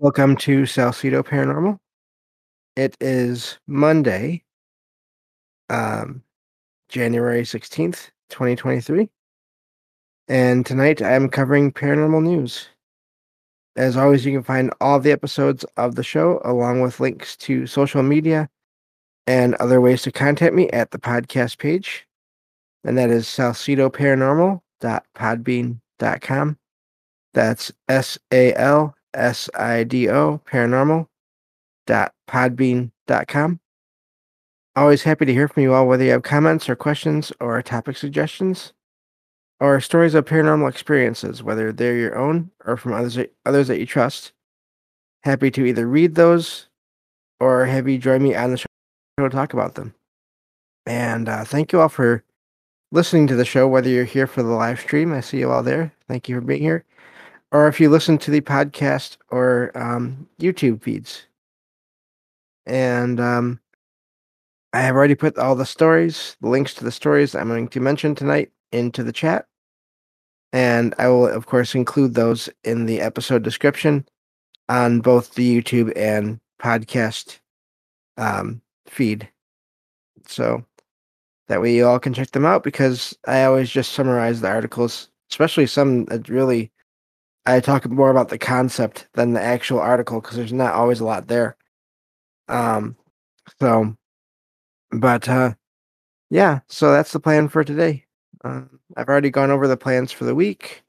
Welcome to Salcedo Paranormal. It is Monday, um, January 16th, 2023. And tonight I am covering paranormal news. As always, you can find all the episodes of the show along with links to social media and other ways to contact me at the podcast page. And that is salcedoparanormal.podbean.com. That's S A L S I D O paranormal dot podbean dot com. Always happy to hear from you all, whether you have comments or questions or topic suggestions or stories of paranormal experiences, whether they're your own or from others others that you trust. Happy to either read those or have you join me on the show to talk about them. And uh, thank you all for listening to the show, whether you're here for the live stream. I see you all there. Thank you for being here or if you listen to the podcast or um, YouTube feeds. And um, I have already put all the stories, the links to the stories I'm going to mention tonight into the chat. And I will, of course, include those in the episode description on both the YouTube and podcast um, feed. So that way you all can check them out because I always just summarize the articles, especially some that really I talk more about the concept than the actual article because there's not always a lot there. Um, so, but uh, yeah, so that's the plan for today. Uh, I've already gone over the plans for the week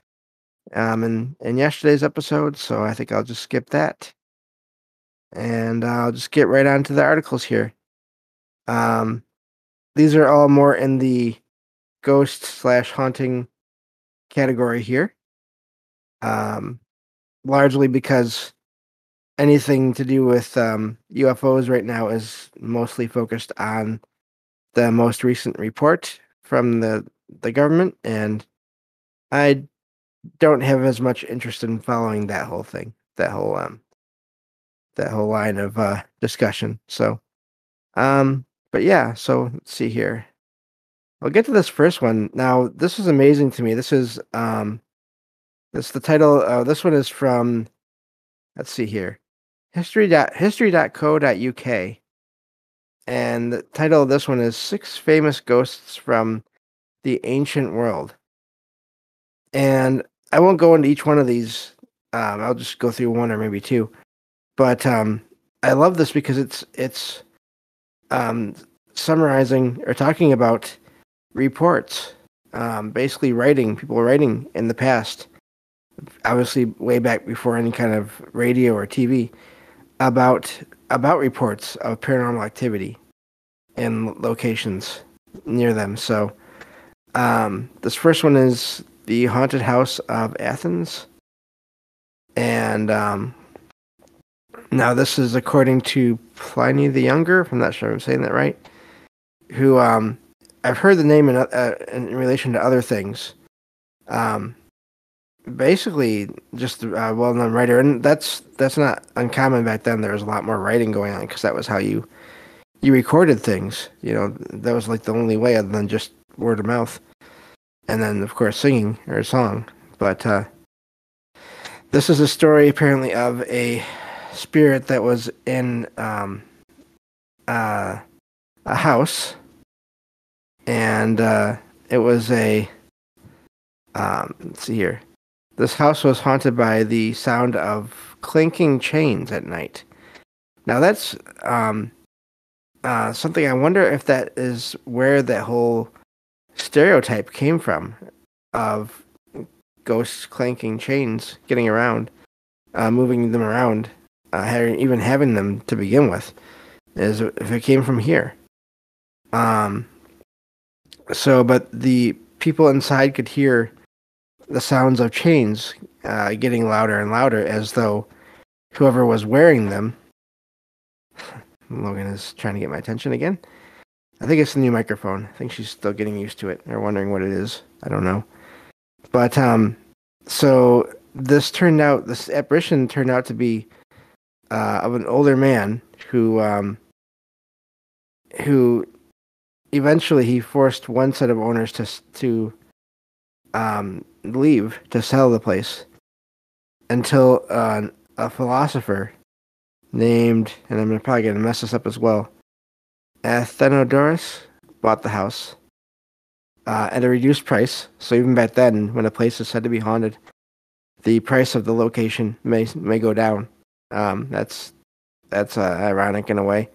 um, in in yesterday's episode, so I think I'll just skip that, and I'll just get right on to the articles here. Um, these are all more in the ghost slash haunting category here um, largely because anything to do with um, UFOs right now is mostly focused on the most recent report from the the government, and I don't have as much interest in following that whole thing, that whole um, that whole line of uh, discussion. So, um, but yeah, so let's see here. I'll get to this first one. Now, this is amazing to me. This is um, this the title. Uh, this one is from. Let's see here, history dot history dot co dot uk, and the title of this one is Six Famous Ghosts from the Ancient World. And I won't go into each one of these. Um, I'll just go through one or maybe two. But um, I love this because it's it's um, summarizing or talking about reports, um, basically writing people writing in the past obviously way back before any kind of radio or TV, about about reports of paranormal activity in locations near them. So, um, this first one is the haunted house of Athens, and um, now this is according to Pliny the Younger. If I'm not sure I'm saying that right. Who um, I've heard the name in, uh, in relation to other things. Um, basically just a well-known writer, and that's that's not uncommon back then. There was a lot more writing going on because that was how you you recorded things. You know, that was like the only way other than just word of mouth, and then of course singing or a song. But uh, this is a story apparently of a spirit that was in um, uh, a house, and uh, it was a um, let's see here this house was haunted by the sound of clinking chains at night. Now that's um, uh, something I wonder if that is where that whole stereotype came from of ghosts clanking chains, getting around, uh, moving them around, uh, even having them to begin with, is if it came from here. Um, so, but the people inside could hear the sounds of chains uh, getting louder and louder as though whoever was wearing them. Logan is trying to get my attention again. I think it's the new microphone. I think she's still getting used to it or wondering what it is. I don't know. But um, so this turned out, this apparition turned out to be uh, of an older man who um, who eventually he forced one set of owners to to um, leave to sell the place until uh, a philosopher named, and I'm probably going to mess this up as well, Athenodorus bought the house uh, at a reduced price. So even back then, when a place is said to be haunted, the price of the location may may go down. Um, that's that's uh, ironic in a way.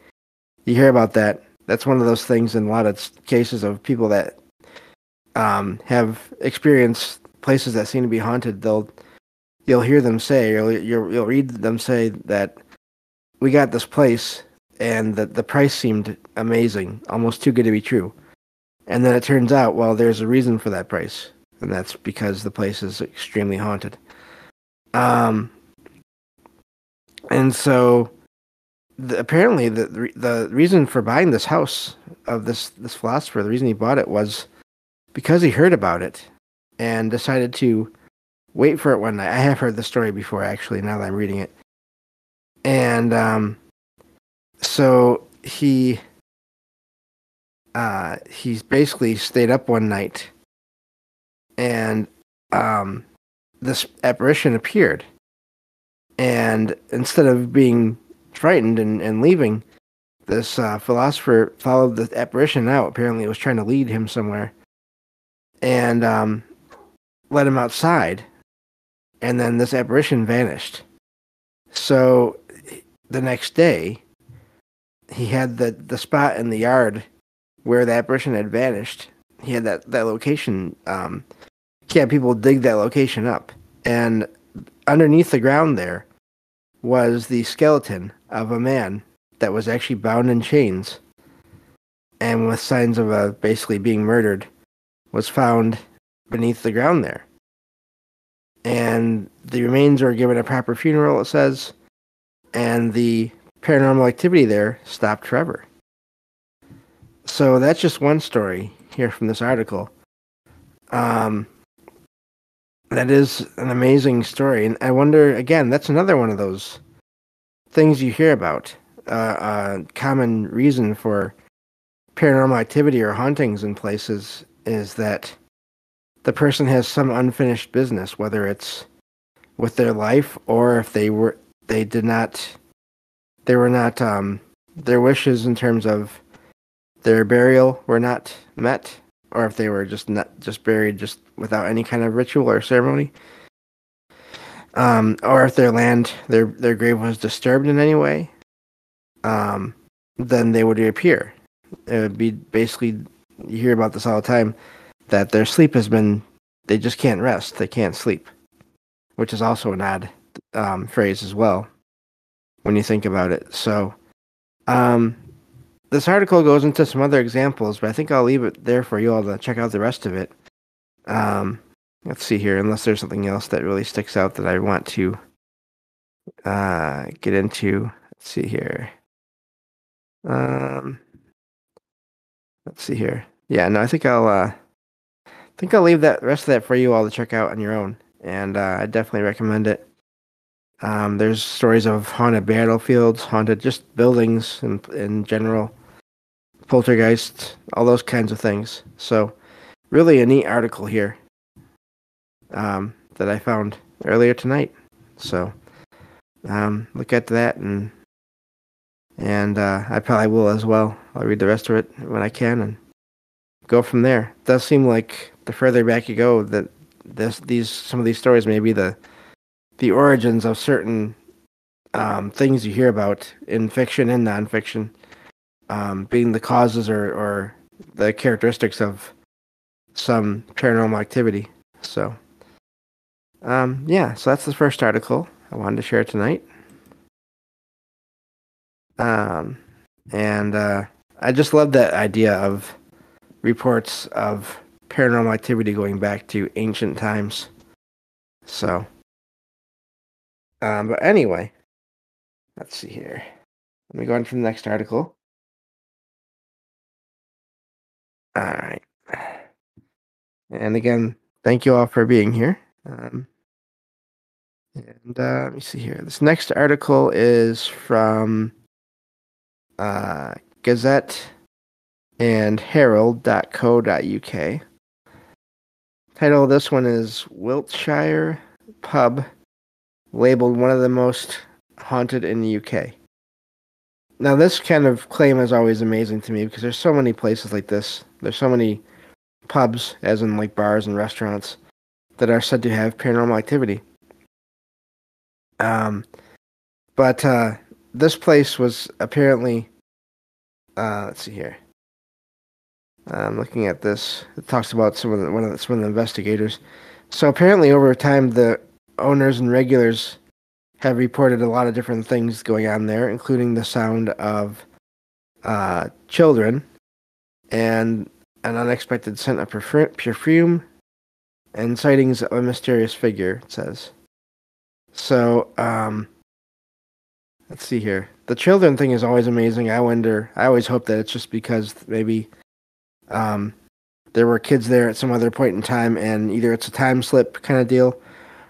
You hear about that. That's one of those things in a lot of cases of people that um, have experienced places that seem to be haunted. They'll you'll hear them say, or you'll, you'll read them say that we got this place and that the price seemed amazing, almost too good to be true. And then it turns out, well, there's a reason for that price, and that's because the place is extremely haunted. Um, and so the, apparently the, the reason for buying this house of this this philosopher, the reason he bought it was because he heard about it and decided to wait for it one night. I have heard the story before, actually. Now that I'm reading it, and um, so he uh, he's basically stayed up one night, and um, this apparition appeared, and instead of being frightened and, and leaving, this uh, philosopher followed the apparition out. Apparently, it was trying to lead him somewhere, and um, led him outside. And then this apparition vanished. So the next day, he had the, the spot in the yard where the apparition had vanished. He had that, that location. Um, he had people dig that location up. And underneath the ground there was the skeleton of a man that was actually bound in chains and with signs of uh, basically being murdered was found beneath the ground there. And the remains are given a proper funeral, it says, and the paranormal activity there stopped forever. So that's just one story here from this article. Um, that is an amazing story, and I wonder again. That's another one of those things you hear about. Uh, uh, common reason for paranormal activity or hauntings in places is that the person has some unfinished business, whether it's with their life or if they were they did not they were not um, their wishes in terms of their burial were not met, or if they were just not just buried just without any kind of ritual or ceremony, um, or if their land their their grave was disturbed in any way, um, then they would reappear. It would be basically you hear about this all the time that their sleep has been they just can't rest they can't sleep which is also an odd um, phrase as well when you think about it. So um, this article goes into some other examples but i think i'll leave it there for you all to check out the rest of it. Um, let's see here unless there's something else that really sticks out that i want to uh, get into. Let's see here. Um, let's see here. Yeah no i think i'll uh, think I'll leave that rest of that for you all to check out on your own, and uh, I definitely recommend it. Um, there's stories of haunted battlefields, haunted just buildings in in general, poltergeists, all those kinds of things. So, really a neat article here um, that I found earlier tonight. So, um, look at that and and uh, I probably will as well. I'll read the rest of it when I can and go from there. It does seem like the further back you go, that this these some of these stories may be the the origins of certain um, things you hear about in fiction and nonfiction, um, being the causes or, or the characteristics of some paranormal activity. So, um, yeah, so that's the first article I wanted to share tonight. Um, and uh, I just love that idea of reports of paranormal activity going back to ancient times. So, um, but anyway, let's see here. Let me go on to the next article. All right. And again, thank you all for being here. Um, and uh, let me see here. This next article is from uh, Gazette and Herald.co.uk. Title of this one is Wiltshire Pub labeled one of the most haunted in the UK. Now, this kind of claim is always amazing to me because there's so many places like this. There's so many pubs, as in like bars and restaurants, that are said to have paranormal activity. Um, but uh, this place was apparently. Uh, let's see here. I'm looking at this. It talks about some of the, one of the, some of the investigators. So apparently, over time, the owners and regulars have reported a lot of different things going on there, including the sound of uh, children and an unexpected scent of perfume and sightings of a mysterious figure. It says. So, um, let's see here. The children thing is always amazing. I wonder. I always hope that it's just because maybe um, there were kids there at some other point in time, and either it's a time slip kind of deal,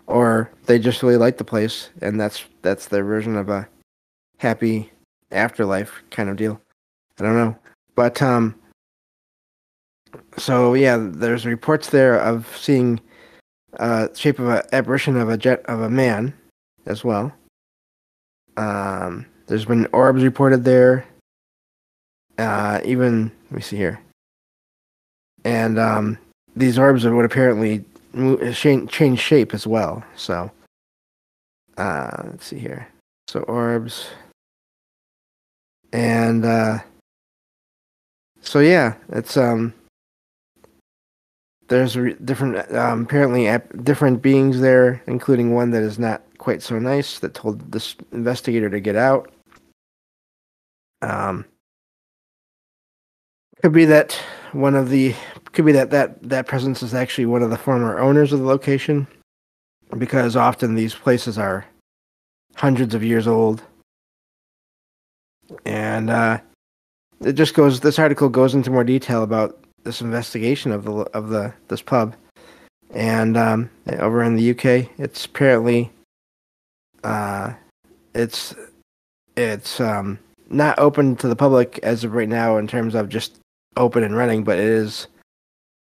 or they just really like the place, and that's that's their version of a happy afterlife kind of deal. I don't know, but um, so yeah, there's reports there of seeing uh shape of a apparition of a jet of a man as well. Um, there's been orbs reported there. Uh, even let me see here and um, these orbs would apparently change shape as well. So, uh, let's see here. So orbs, and uh, so yeah, it's um, there's re- different um, apparently ap- different beings there, including one that is not quite so nice that told this investigator to get out. Um, could be that one of the could be that that that presence is actually one of the former owners of the location, because often these places are hundreds of years old, and uh, it just goes. This article goes into more detail about this investigation of the of the this pub, and um, over in the UK, it's apparently uh, it's it's um, not open to the public as of right now in terms of just open and running, but it is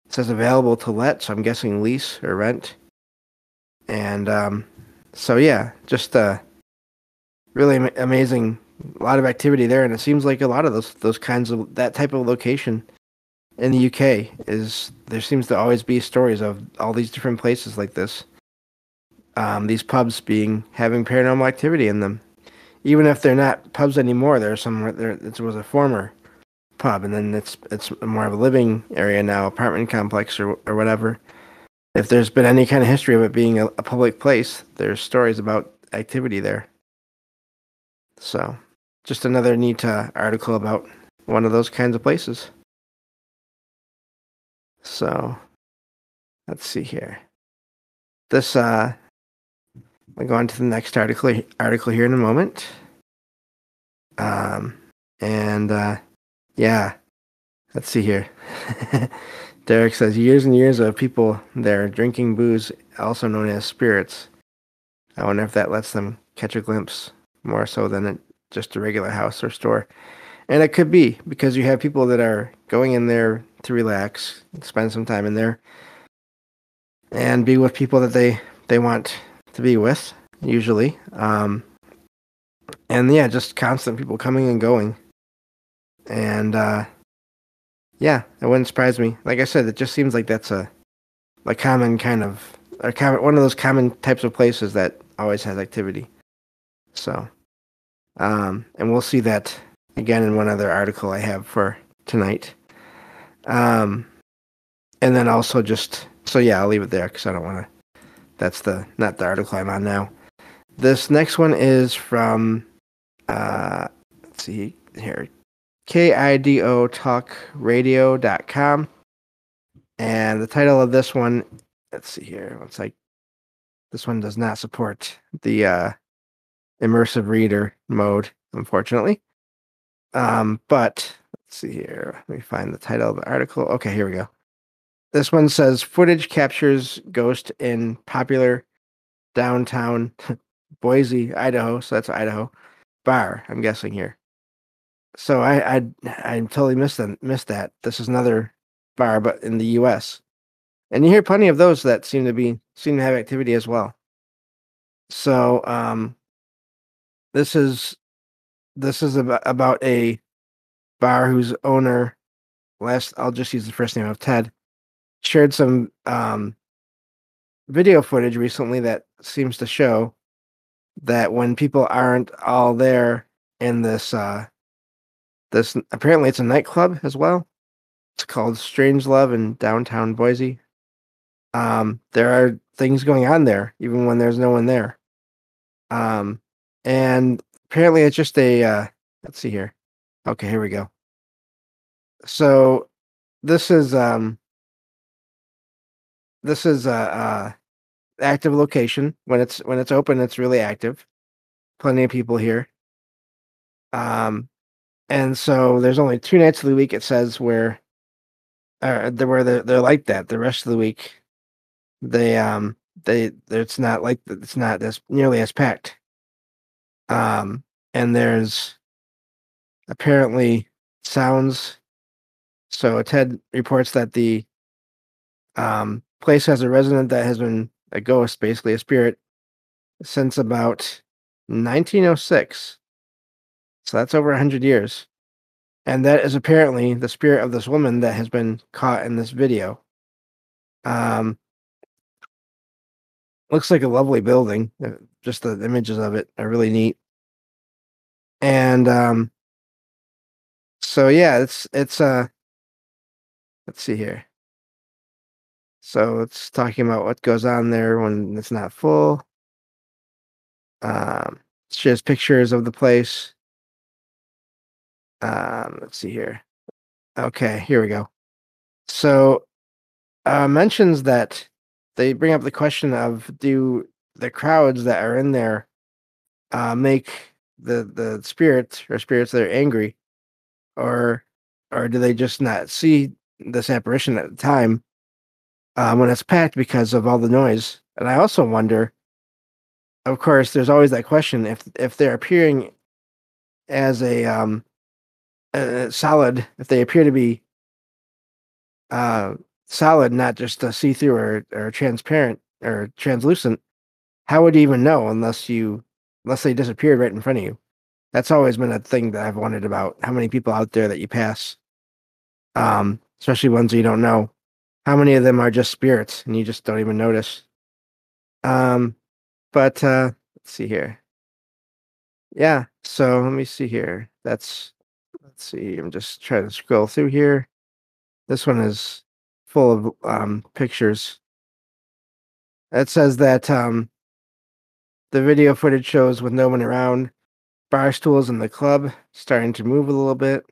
it says available to let, so I'm guessing lease or rent. And um, so yeah, just uh, really am- amazing, a lot of activity there, and it seems like a lot of those those kinds of that type of location in the UK is there seems to always be stories of all these different places like this. Um, these pubs being having paranormal activity in them, even if they're not pubs anymore. There's some there. It was a former pub, and then it's it's more of a living area now, apartment complex or or whatever. If there's been any kind of history of it being a, a public place, there's stories about activity there. So, just another neat uh, article about one of those kinds of places. So, let's see here. This uh, I'll go on to the next article article here in a moment. Um, and uh, yeah. Let's see here. Derek says years and years of people there drinking booze, also known as spirits. I wonder if that lets them catch a glimpse more so than just a regular house or store. And it could be because you have people that are going in there to relax, spend some time in there, and be with people that they they want to be with. Usually, um, and yeah, just constant people coming and going and uh, yeah, it wouldn't surprise me. Like I said, it just seems like that's a a common kind of a common one of those common types of places that always has activity. So, um, and we'll see that again in one other article I have for tonight. Um, and then also just so yeah, I'll leave it there because I don't want to. That's the not the article I'm on now. This next one is from uh, let's see here KIDO Talk Radio.com. And the title of this one, let's see here. Looks like this one does not support the uh, immersive reader mode, unfortunately. Um, but let's see here. Let me find the title of the article. Okay, here we go. This one says footage captures ghost in popular downtown Boise, Idaho. So that's Idaho bar. I'm guessing here. So I I I totally missed missed that. This is another bar, but in the U.S. And you hear plenty of those that seem to be seem to have activity as well. So, um, this is this is about, about a bar whose owner, last I'll just use the first name of Ted, shared some um, video footage recently that seems to show that when people aren't all there in this uh, this apparently it's a nightclub as well. It's called Strange Love in downtown Boise. Um, there are things going on there even when there's no one there. Um, and apparently it's just a uh, let's see here. Okay, here we go. So this is um this is a, a active location when it's when it's open it's really active plenty of people here um and so there's only two nights of the week it says where uh where they're, they're like that the rest of the week they um they it's not like it's not as nearly as packed. Um and there's apparently sounds so ted reports that the um place has a resident that has been a ghost basically a spirit since about 1906 so that's over 100 years. And that is apparently the spirit of this woman that has been caught in this video. Um looks like a lovely building. Uh, just the images of it are really neat. And um so yeah it's it's uh let's see here. So it's talking about what goes on there when it's not full. Um just pictures of the place um let's see here. Okay here we go. So uh mentions that they bring up the question of do the crowds that are in there uh make the the spirits or spirits that are angry? Or or do they just not see this apparition at the time uh, when it's packed because of all the noise? And i also wonder of course there's always that question if if they're appearing as a um uh, solid if they appear to be uh solid not just a see-through or, or transparent or translucent how would you even know unless you unless they disappeared right in front of you? That's always been a thing that i've wondered about how many people out there that you pass um especially ones you don't know. How many of them are just spirits and you just don't even notice? Um but uh let's see here. Yeah so let me see here. That's let's see i'm just trying to scroll through here. This one is full of um pictures. It says that um the video footage shows with no one around bar stools in the club starting to move a little bit.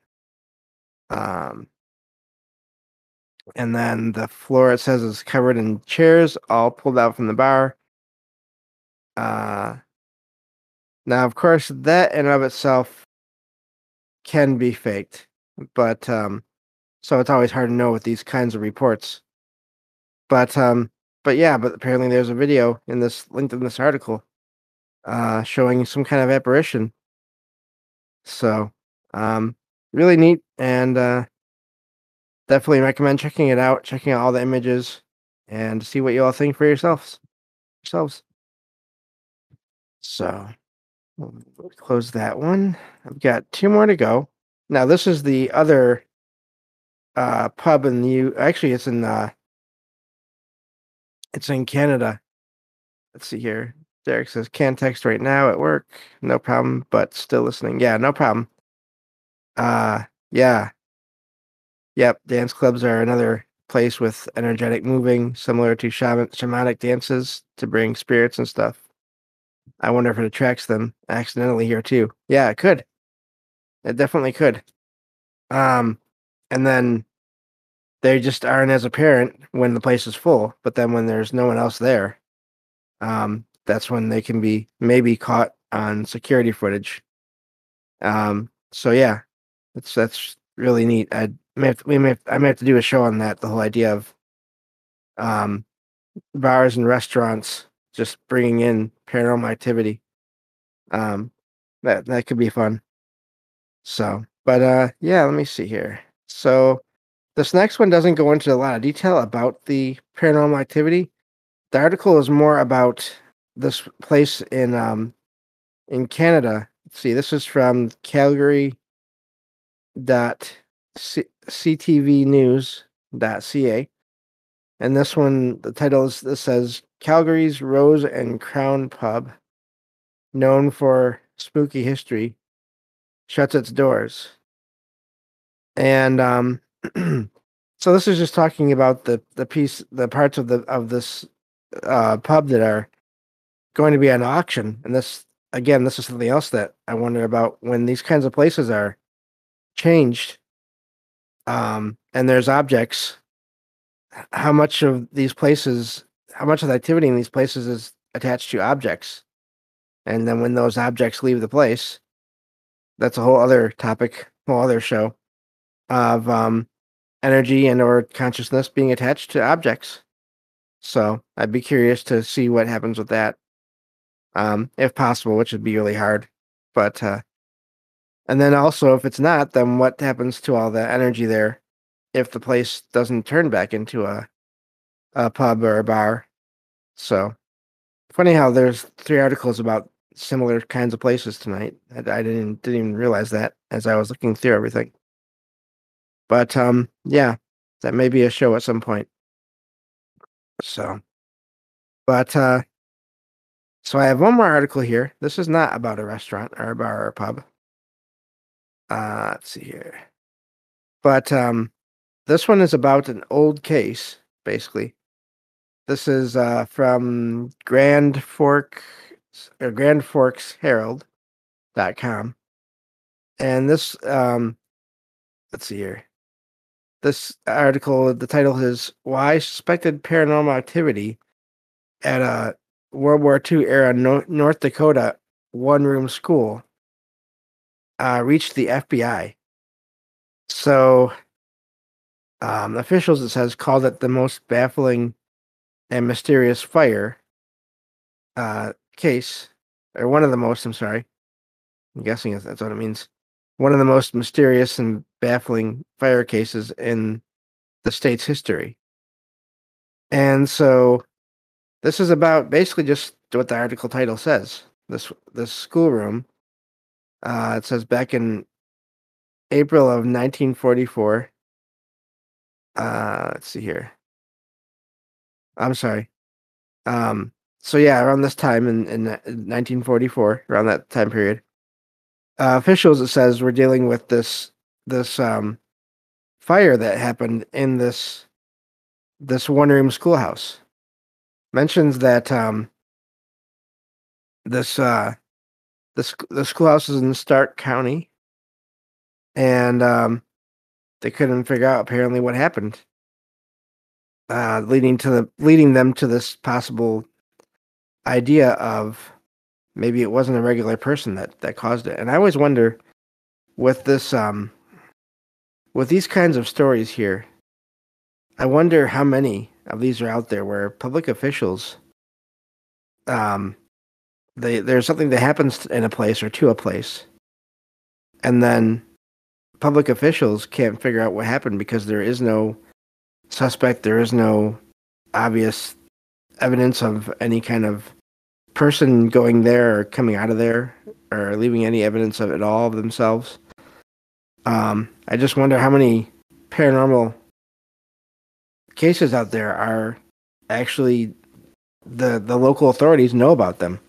Um and then the floor it says is covered in chairs all pulled out from the bar. Uh now of course that in of itself can be faked but um so it's always hard to know with these kinds of reports but um but yeah but apparently there's a video in this linked in this article uh showing some kind of apparition so um really neat and uh definitely recommend checking it out, checking out all the images, and see what you all think for yourselves. Yourselves. So, close that one. I've got two more to go. Now, this is the other uh, pub in the U. Actually, it's in uh, it's in Canada. Let's see here. Derek says can text right now at work. No problem, but still listening. Yeah, no problem. Uh, yeah. Yep, dance clubs are another place with energetic moving, similar to shaman, shamanic dances to bring spirits and stuff. I wonder if it attracts them accidentally here too. Yeah, it could. It definitely could. Um, and then they just aren't as apparent when the place is full, but then when there's no one else there, um, that's when they can be maybe caught on security footage. Um, so yeah, that's that's really neat. I may have to, we may have, I may have to do a show on that. The whole idea of um, bars and restaurants just bringing in paranormal activity. Um, that that could be fun. So, but uh, yeah, let me see here. So, this next one doesn't go into a lot of detail about the paranormal activity. The article is more about this place in um, in Canada. Let's see, this is from Calgary dot ctv news dot ca And this one, the title is this says Calgary's Rose and Crown Pub, known for spooky history, shuts its doors. And um, so this is just talking about the the piece, the parts of the of this uh, pub that are going to be on auction. And this again, this is something else that I wonder about when these kinds of places are changed. Um, and there's objects. How much of these places, how much of the activity in these places is attached to objects? And then when those objects leave the place, that's a whole other topic, whole other show of um, energy and or consciousness being attached to objects. So I'd be curious to see what happens with that, um, if possible, which would be really hard. But uh, and then also, if it's not, then what happens to all the energy there if the place doesn't turn back into a a pub or a bar? So funny how there's three articles about similar kinds of places tonight. I, I didn't didn't even realize that as I was looking through everything. But um, yeah, that may be a show at some point. So, but uh, so I have one more article here. This is not about a restaurant or a bar or a pub. Uh, let's see here. But um, this one is about an old case, basically. This is uh, from Grand Fork or Grand Forks. And this um let's see here. This article, the title is Why Suspected Paranormal Activity at a World War II era North Dakota one room school uh, reached the FBI. So, um, officials, it says, called it the most baffling and mysterious fire uh, case, or one of the most, I'm sorry. I'm guessing that's what it means. One of the most mysterious and baffling fire cases in the state's history. And so this is about basically just what the article title says. This this schoolroom uh, it says back in April of 1944. Uh, let's see here. I'm sorry. Um, so yeah, around this time in, in 1944, around that time period, uh, officials it says were dealing with this this um, fire that happened in this this one room schoolhouse. Mentions that um, this uh, the the schoolhouse is in Stark County, and um, they couldn't figure out apparently what happened, uh, leading to the leading them to this possible idea of maybe it wasn't a regular person that that caused it. And I always wonder with this um with these kinds of stories here, I wonder how many of these are out there where public officials um they, there's something that happens in a place or to a place, and then public officials can't figure out what happened because there is no suspect, there is no obvious evidence of any kind of person going there or coming out of there or leaving any evidence of it all of themselves. Um, I just wonder how many paranormal cases out there are actually the the local authorities know about them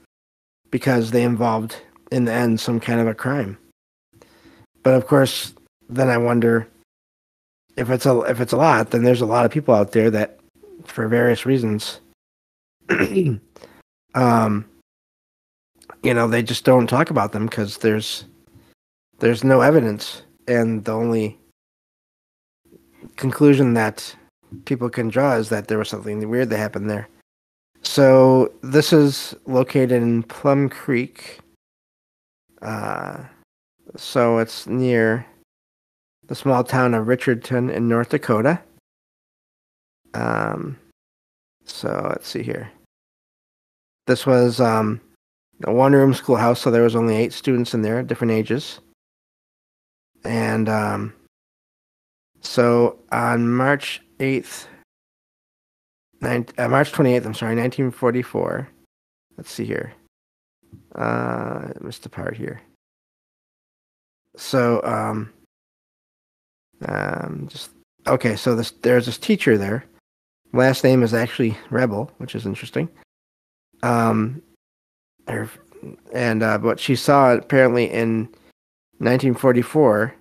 because they involved in the end some kind of a crime. But of course, then I wonder if it's a if it's a lot, then there's a lot of people out there that, for various reasons, um, you know, they just don't talk about them because there's there's no evidence, and the only conclusion that people can draw is that there was something weird that happened there. So this is located in Plum Creek. Uh, so it's near the small town of Richardton in North Dakota. Um, so let's see here. This was um, a one-room schoolhouse, so there was only eight students in there, different ages. And um, so on March eighth, uh, March 28th, I'm sorry, 1944, let's see here. Uh, I missed a part here. So, um, um, just okay. So this there's this teacher there. Last name is actually Rebel, which is interesting. Um, her, and uh, what she saw apparently in 1944,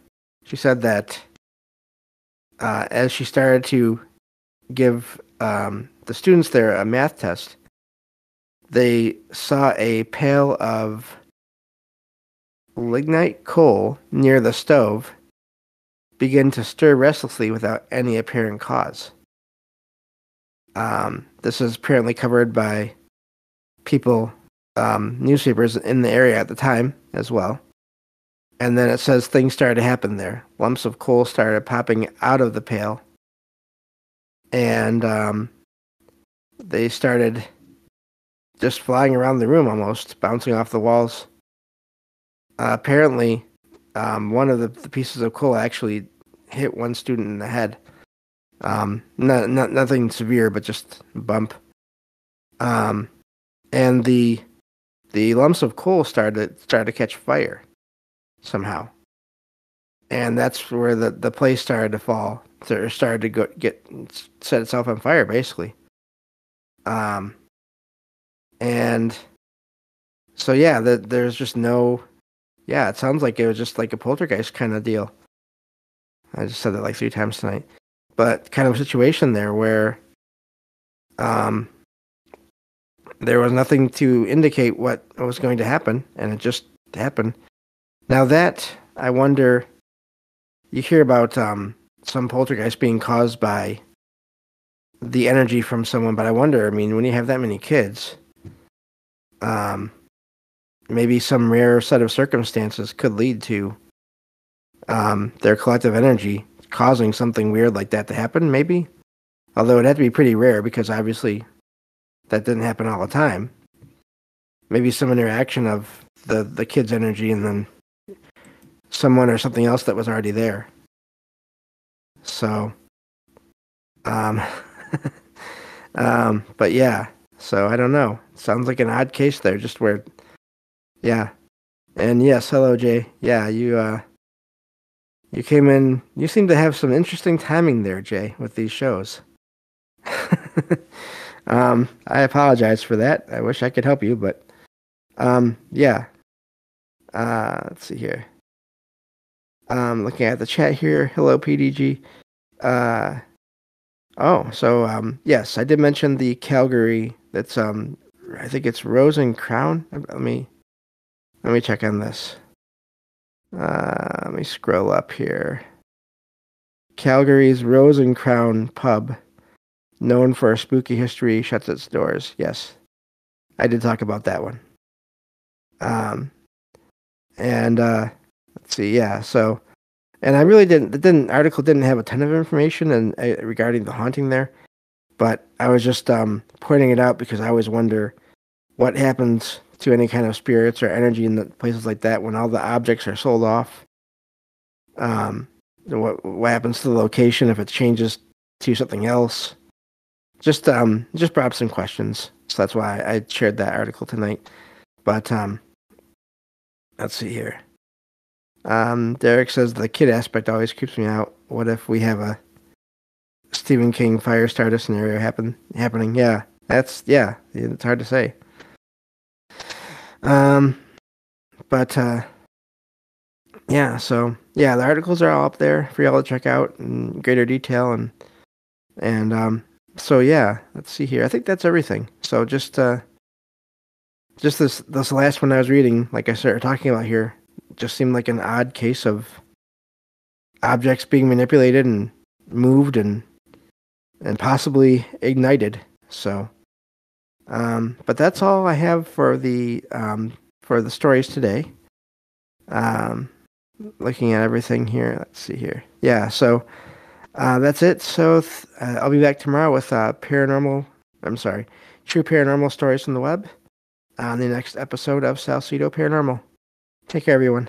she said that uh, as she started to give um, the students there a math test, they saw a pail of lignite coal near the stove begin to stir restlessly without any apparent cause. Um, this was apparently covered by people, um, newspapers in the area at the time as well. And then it says things started to happen there. Lumps of coal started popping out of the pail. And um, they started just flying around the room almost, bouncing off the walls. Uh, apparently, um, one of the, the, pieces of coal actually hit one student in the head. Um, not, not nothing severe, but just a bump. Um, and the the lumps of coal started started to catch fire somehow, and that's where the the place started to fall. Started to go get set itself on fire, basically. Um, and so yeah, the, there's just no. Yeah, it sounds like it was just like a poltergeist kind of deal. I just said that like three times tonight, but kind of a situation there where, um, there was nothing to indicate what was going to happen, and it just happened. Now that I wonder, you hear about um, some poltergeist being caused by the energy from someone, but I wonder. I mean, when you have that many kids, um, maybe some rare set of circumstances could lead to um, their collective energy causing something weird like that to happen. Maybe, although it had to be pretty rare because obviously that didn't happen all the time. Maybe some interaction of the the kid's energy and then someone or something else that was already there. So, um, um, but yeah, so I don't know. Sounds like an odd case there, just where, yeah. And yes, hello Jay. Yeah, you uh, you came in. You seem to have some interesting timing there, Jay, with these shows. um, I apologize for that. I wish I could help you, but um, yeah. Uh, let's see here. Um, looking at the chat here. Hello, PDG. Uh, oh, so um, yes, I did mention the Calgary. That's um, I think it's Rose and Crown. Let me let me check on this. Uh, let me scroll up here. Calgary's Rose and Crown pub, known for a spooky history, shuts its doors. Yes, I did talk about that one. Um, and uh, let's see, yeah. So, and I really didn't. The didn't article didn't have a ton of information and uh, regarding the haunting there, but I was just um, pointing it out because I always wonder what happens to any kind of spirits or energy in the places like that when all the objects are sold off. Um, what what happens to the location if it changes to something else? Just um, just brought up some questions, so that's why I shared that article tonight. But um, let's see here. Um, Derek says the kid aspect always creeps me out. What if we have a Stephen King Firestarter scenario happen happening? Yeah, that's yeah. It's hard to say. Um, but uh, yeah. So yeah, the articles are all up there for y'all to check out in greater detail and and um. So yeah, let's see here. I think that's everything. So just uh, just this this last one I was reading, like I started talking about here, just seemed like an odd case of objects being manipulated and moved and and possibly ignited. So, um, but that's all I have for the um, for the stories today. Um, looking at everything here, let's see here. Yeah, so uh, that's it. So th- uh, I'll be back tomorrow with uh, paranormal. I'm sorry, true paranormal stories from the web on the next episode of Salcedo Paranormal. Take care, everyone.